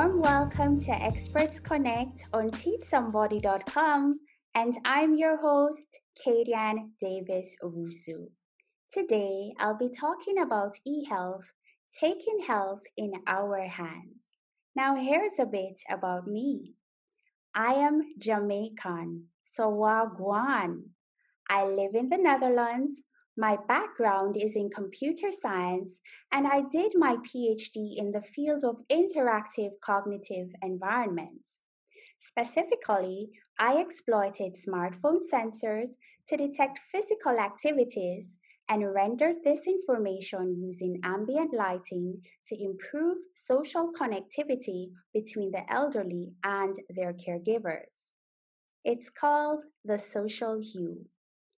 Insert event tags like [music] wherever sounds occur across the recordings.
warm welcome to Experts Connect on teachsomebody.com, and I'm your host, Kadian Davis Owusu. Today, I'll be talking about e-health, taking health in our hands. Now, here's a bit about me. I am Jamaican, so Wagwan. I live in the Netherlands my background is in computer science, and I did my PhD in the field of interactive cognitive environments. Specifically, I exploited smartphone sensors to detect physical activities and rendered this information using ambient lighting to improve social connectivity between the elderly and their caregivers. It's called the social hue.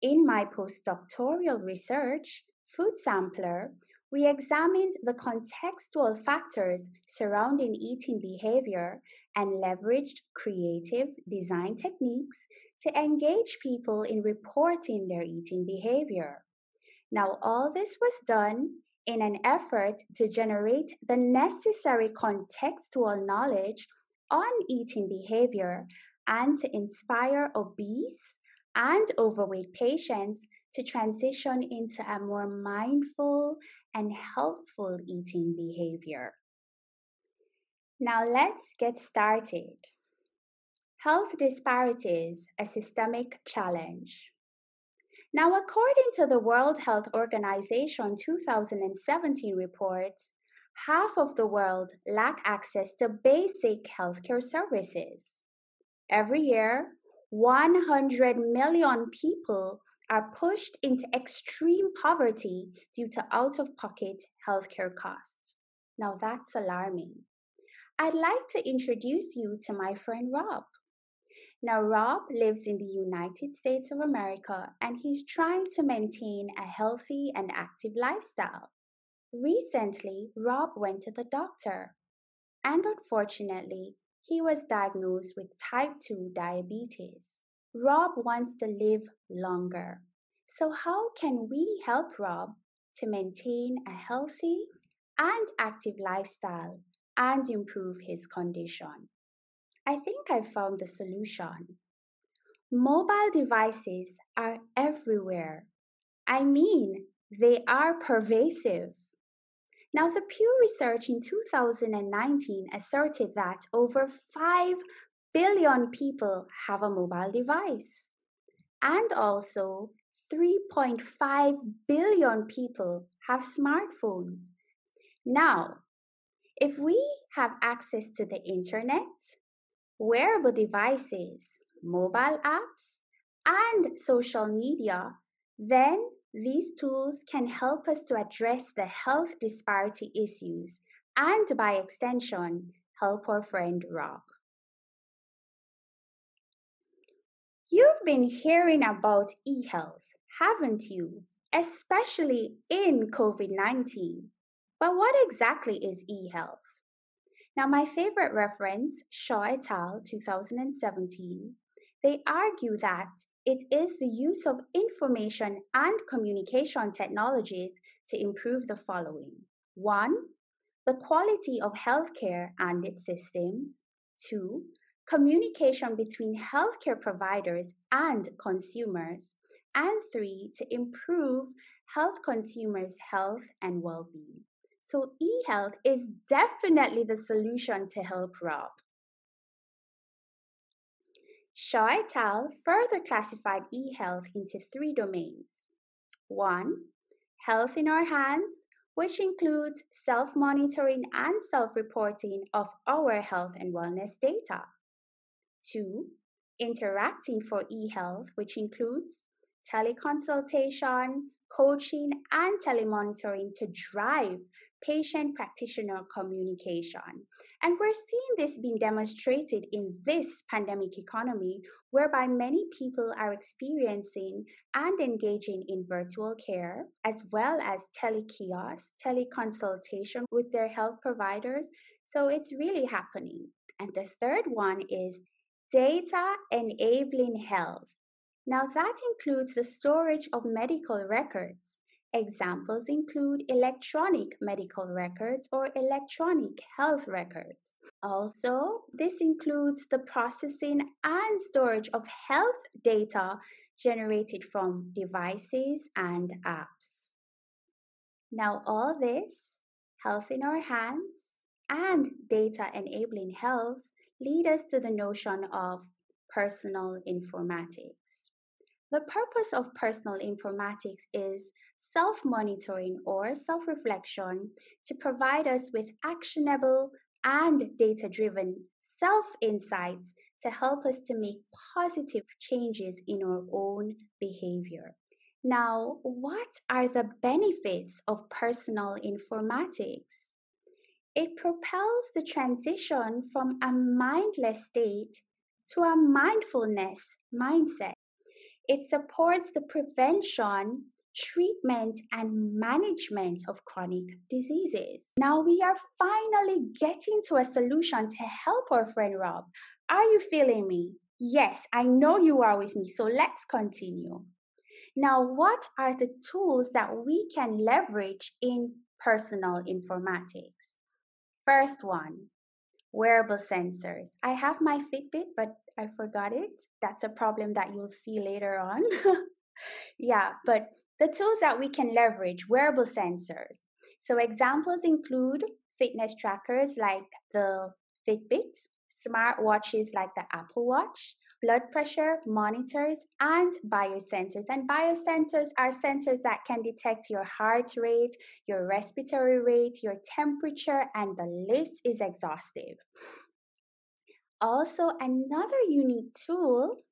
In my postdoctoral research, Food Sampler, we examined the contextual factors surrounding eating behavior and leveraged creative design techniques to engage people in reporting their eating behavior. Now, all this was done in an effort to generate the necessary contextual knowledge on eating behavior and to inspire obese and overweight patients to transition into a more mindful and helpful eating behavior. Now let's get started. Health disparities, a systemic challenge. Now, according to the World Health Organization 2017 report, half of the world lack access to basic healthcare services. Every year, 100 million people are pushed into extreme poverty due to out of pocket healthcare costs. Now that's alarming. I'd like to introduce you to my friend Rob. Now, Rob lives in the United States of America and he's trying to maintain a healthy and active lifestyle. Recently, Rob went to the doctor, and unfortunately, he was diagnosed with type 2 diabetes. Rob wants to live longer. So, how can we help Rob to maintain a healthy and active lifestyle and improve his condition? I think I found the solution. Mobile devices are everywhere. I mean, they are pervasive. Now, the Pew research in 2019 asserted that over 5 billion people have a mobile device, and also 3.5 billion people have smartphones. Now, if we have access to the internet, wearable devices, mobile apps, and social media, then these tools can help us to address the health disparity issues and, by extension, help our friend Rob. You've been hearing about e health, haven't you? Especially in COVID 19. But what exactly is e health? Now, my favorite reference, Shaw et al., 2017, they argue that it is the use of information and communication technologies to improve the following one, the quality of healthcare and its systems, two, communication between healthcare providers and consumers, and three, to improve health consumers' health and well being. So, e health is definitely the solution to help Rob. Shaw et al. further classified e-health into three domains. One, health in our hands, which includes self-monitoring and self-reporting of our health and wellness data. Two, interacting for e-health, which includes teleconsultation, coaching, and telemonitoring to drive patient practitioner communication. And we're seeing this being demonstrated in this pandemic economy, whereby many people are experiencing and engaging in virtual care, as well as telekiosk, teleconsultation with their health providers. So it's really happening. And the third one is data enabling health. Now, that includes the storage of medical records Examples include electronic medical records or electronic health records. Also, this includes the processing and storage of health data generated from devices and apps. Now, all this, health in our hands and data enabling health, lead us to the notion of personal informatics. The purpose of personal informatics is self monitoring or self reflection to provide us with actionable and data driven self insights to help us to make positive changes in our own behavior. Now, what are the benefits of personal informatics? It propels the transition from a mindless state to a mindfulness mindset. It supports the prevention, treatment, and management of chronic diseases. Now we are finally getting to a solution to help our friend Rob. Are you feeling me? Yes, I know you are with me, so let's continue. Now, what are the tools that we can leverage in personal informatics? First one, wearable sensors. I have my Fitbit, but I forgot it. That's a problem that you'll see later on. [laughs] yeah, but the tools that we can leverage, wearable sensors. So examples include fitness trackers like the Fitbit, smart watches like the Apple Watch, blood pressure monitors, and biosensors. And biosensors are sensors that can detect your heart rate, your respiratory rate, your temperature, and the list is exhaustive. Also, another unique tool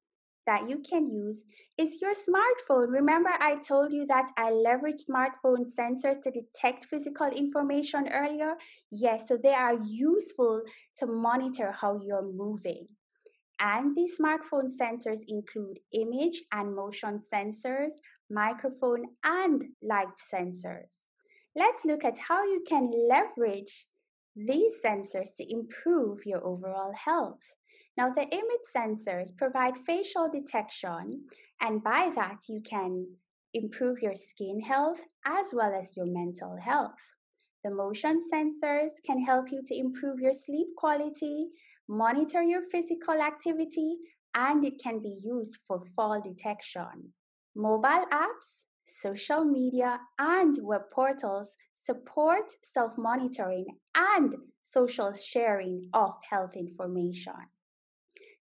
that you can use is your smartphone. Remember, I told you that I leverage smartphone sensors to detect physical information earlier? Yes, so they are useful to monitor how you're moving. And these smartphone sensors include image and motion sensors, microphone, and light sensors. Let's look at how you can leverage these sensors to improve your overall health. Now, the image sensors provide facial detection, and by that, you can improve your skin health as well as your mental health. The motion sensors can help you to improve your sleep quality monitor your physical activity, and it can be used for fall detection. Mobile apps, social media, and web portals support self monitoring and social sharing of health information.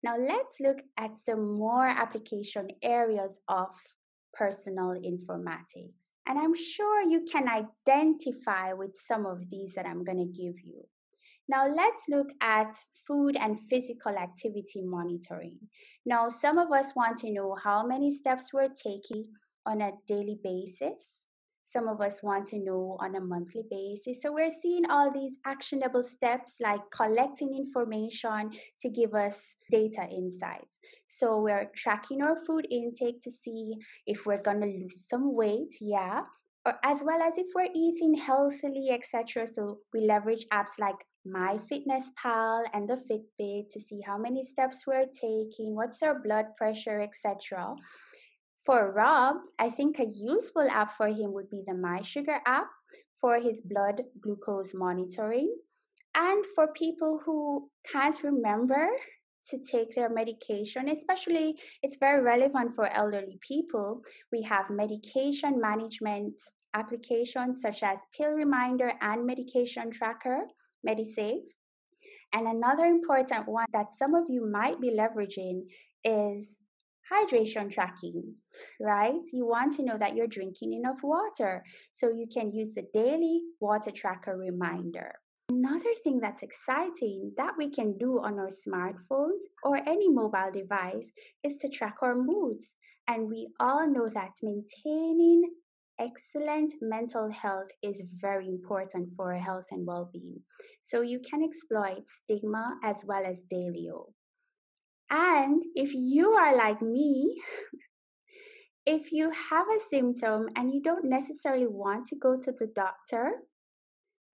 Now, let's look at some more application areas of personal informatics. And I'm sure you can identify with some of these that I'm going to give you. Now let's look at food and physical activity monitoring. Now, some of us want to know how many steps we're taking on a daily basis. Some of us want to know on a monthly basis. So we're seeing all these actionable steps like collecting information to give us data insights. So we're tracking our food intake to see if we're going to lose some weight, yeah, or as well as if we're eating healthily, etc. So we leverage apps like MyFitnessPal and the Fitbit to see how many steps we're taking, what's our blood pressure, etc. For Rob, I think a useful app for him would be the mySugr app for his blood glucose monitoring. And for people who can't remember to take their medication, especially it's very relevant for elderly people, we have medication management applications such as Pill Reminder and Medication Tracker, MediSafe. And another important one that some of you might be leveraging is hydration tracking, right? You want to know that you're drinking enough water. So you can use the daily water tracker reminder. Another thing that's exciting that we can do on our smartphones or any mobile device is to track our moods. And we all know that maintaining excellent mental health is very important for health and well-being. So you can exploit stigma as well as Daylio. And if you are like me, [laughs] if you have a symptom and you don't necessarily want to go to the doctor,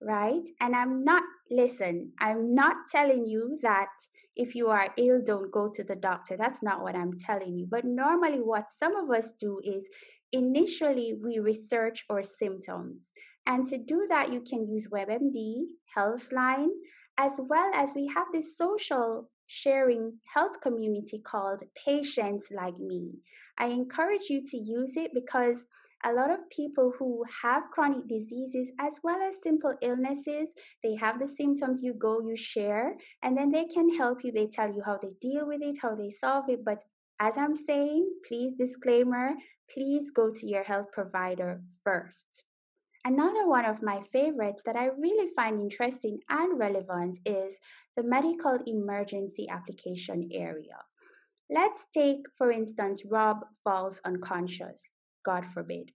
right? And I'm not, listen, I'm not telling you that if you are ill, don't go to the doctor. That's not what I'm telling you. But normally, what some of us do is initially we research our symptoms. And to do that, you can use WebMD, Healthline, as well as we have this social sharing health community called Patients Like Me. I encourage you to use it because a lot of people who have chronic diseases as well as simple illnesses, they have the symptoms, you go, you share, and then they can help you. They tell you how they deal with it, how they solve it. But as I'm saying, please, disclaimer, please go to your health provider first. Another one of my favorites that I really find interesting and relevant is the medical emergency application area. Let's take, for instance, Rob falls unconscious, God forbid.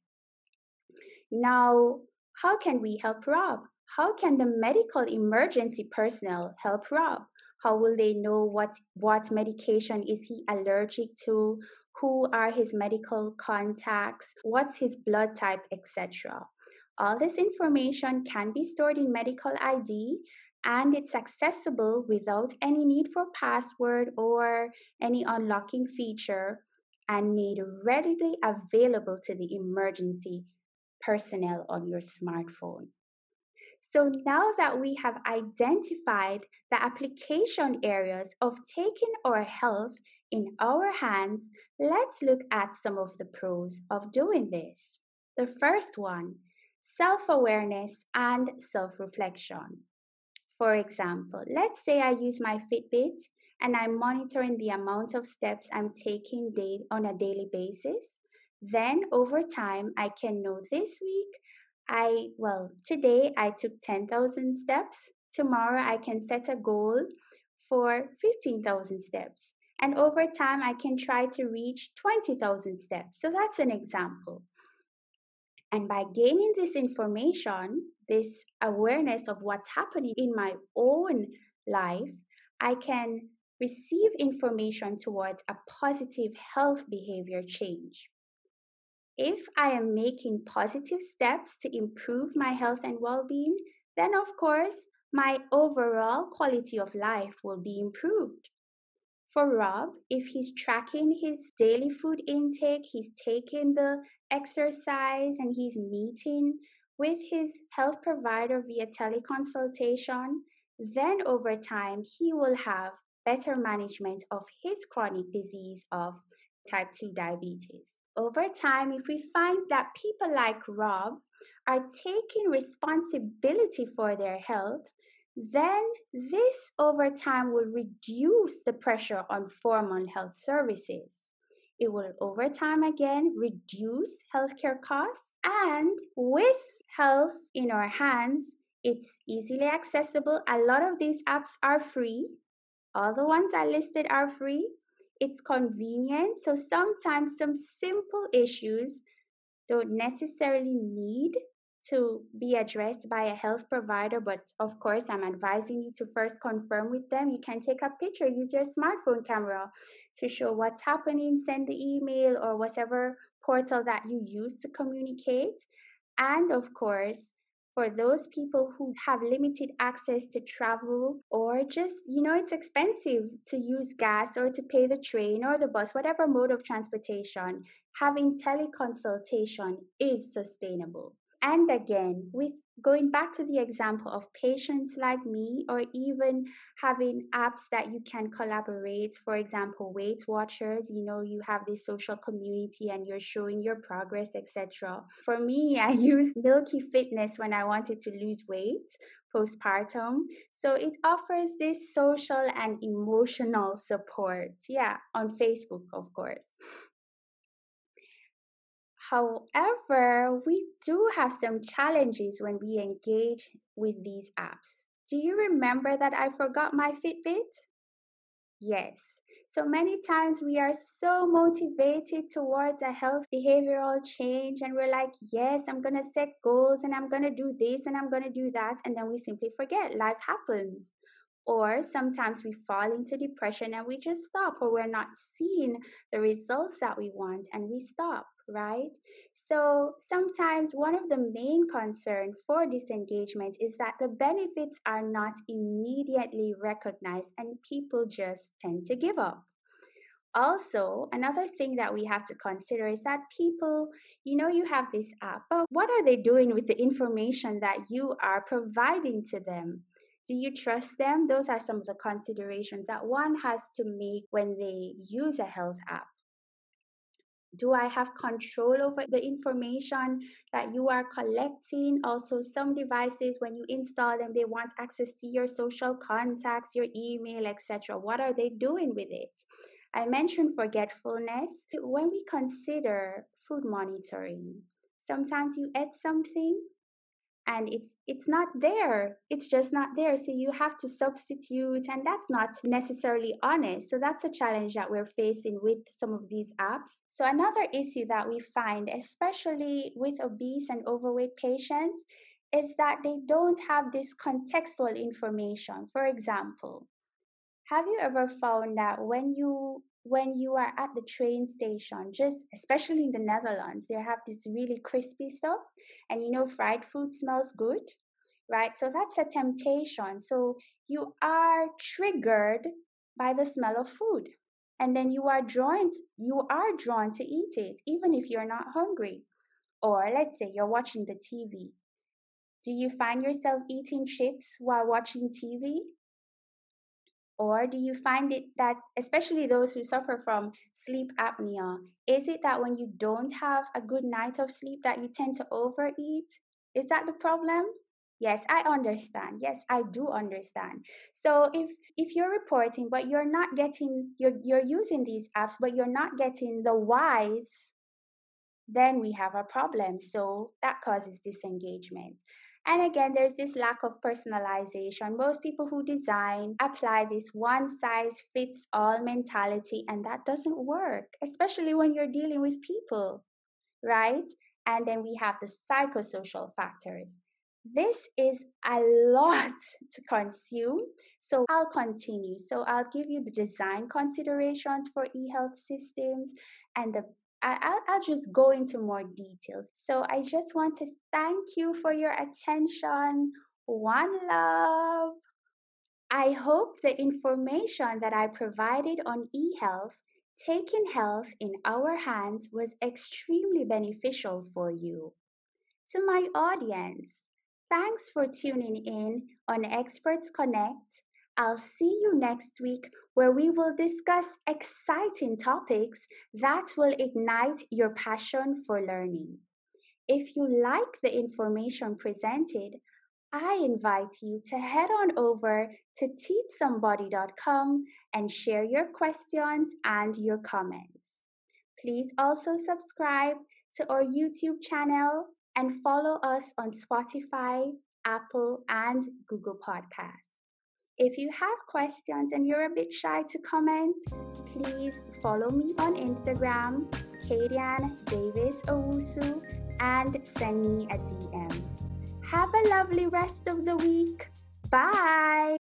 Now, how can we help Rob? How can the medical emergency personnel help Rob? How will they know what, what medication is he allergic to? Who are his medical contacts? What's his blood type, etc. All this information can be stored in Medical ID and it's accessible without any need for password or any unlocking feature and made readily available to the emergency personnel on your smartphone. So now that we have identified the application areas of taking our health in our hands, let's look at some of the pros of doing this. The first one self awareness and self reflection. For example, let's say I use my Fitbit and I'm monitoring the amount of steps I'm taking day, on a daily basis. Then over time, I can know this week, I, well, today I took 10,000 steps. Tomorrow I can set a goal for 15,000 steps. And over time, I can try to reach 20,000 steps. So that's an example. And by gaining this information, this awareness of what's happening in my own life, I can receive information towards a positive health behavior change. If I am making positive steps to improve my health and well being, then of course my overall quality of life will be improved. For Rob, if he's tracking his daily food intake, he's taking the exercise, and he's meeting with his health provider via teleconsultation, then over time he will have better management of his chronic disease of type 2 diabetes. Over time, if we find that people like Rob are taking responsibility for their health, then this over time will reduce the pressure on formal health services. It will over time again reduce healthcare costs and with health in our hands, it's easily accessible. A lot of these apps are free. All the ones I listed are free. It's convenient. So sometimes some simple issues don't necessarily need to be addressed by a health provider, but of course, I'm advising you to first confirm with them. You can take a picture, use your smartphone camera to show what's happening, send the email or whatever portal that you use to communicate. And of course, for those people who have limited access to travel or just, you know, it's expensive to use gas or to pay the train or the bus, whatever mode of transportation, having teleconsultation is sustainable. And again, with going back to the example of patients like me, or even having apps that you can collaborate, for example, Weight Watchers, you know, you have this social community and you're showing your progress, etc. For me, [laughs] I use Milky Fitness when I wanted to lose weight postpartum. So it offers this social and emotional support. Yeah, on Facebook, of course. However, we do have some challenges when we engage with these apps. Do you remember that I forgot my Fitbit? Yes. So many times we are so motivated towards a health behavioral change, and we're like, yes, I'm going to set goals and I'm going to do this and I'm going to do that. And then we simply forget life happens. Or sometimes we fall into depression and we just stop, or we're not seeing the results that we want and we stop right? So sometimes one of the main concern for disengagement is that the benefits are not immediately recognized and people just tend to give up. also, another thing that we have to consider is that people, you know, you have this app, but what are they doing with the information that you are providing to them? Do you trust them? Those are some of the considerations that one has to make when they use a health app. Do I have control over the information that you are collecting? Also, some devices, when you install them, they want access to your social contacts, your email, etc. What are they doing with it? I mentioned forgetfulness. When we consider food monitoring, sometimes you eat something and it's it's not there. It's just not there. So you have to substitute and that's not necessarily honest so that's a challenge that we're facing with some of these apps. So another issue that we find especially with obese and overweight patients is that they don't have this contextual information. For example have you ever found that when you when you are at the train station, just especially in the Netherlands, they have this really crispy stuff, and you know, fried food smells good, right? So that's a temptation. So you are triggered by the smell of food, and then you are drawn, you are drawn to eat it, even if you're not hungry. Or let's say you're watching the TV. Do you find yourself eating chips while watching TV? Or do you find it that, especially those who suffer from sleep apnea, is it that when you don't have a good night of sleep that you tend to overeat? Is that the problem? Yes, I understand. Yes, I do understand. So if if you're reporting but you're not getting you're you're using these apps but you're not getting the whys, then we have a problem. So that causes disengagement. And again, there's this lack of personalization. Most people who design apply this one size fits all mentality, and that doesn't work, especially when you're dealing with people, right? And then we have the psychosocial factors. This is a [laughs] lot to consume. So I'll continue. So I'll give you the design considerations for e-health systems and the I, will just go into more details. So I just want to thank you for your attention. One love. I hope the information that I provided on eHealth, taking health in our hands, was extremely beneficial for you. To my audience, thanks for tuning in on Experts Connect. I'll see you next week where we will discuss exciting topics that will ignite your passion for learning. If you like the information presented, I invite you to head on over to teachsomebody.com and share your questions and your comments. Please also subscribe to our YouTube channel and follow us on Spotify, Apple, and Google Podcasts. If you have questions and you're a bit shy to comment, please follow me on Instagram, Kadian Davis Owusu, and send me a DM. Have a lovely rest of the week. Bye.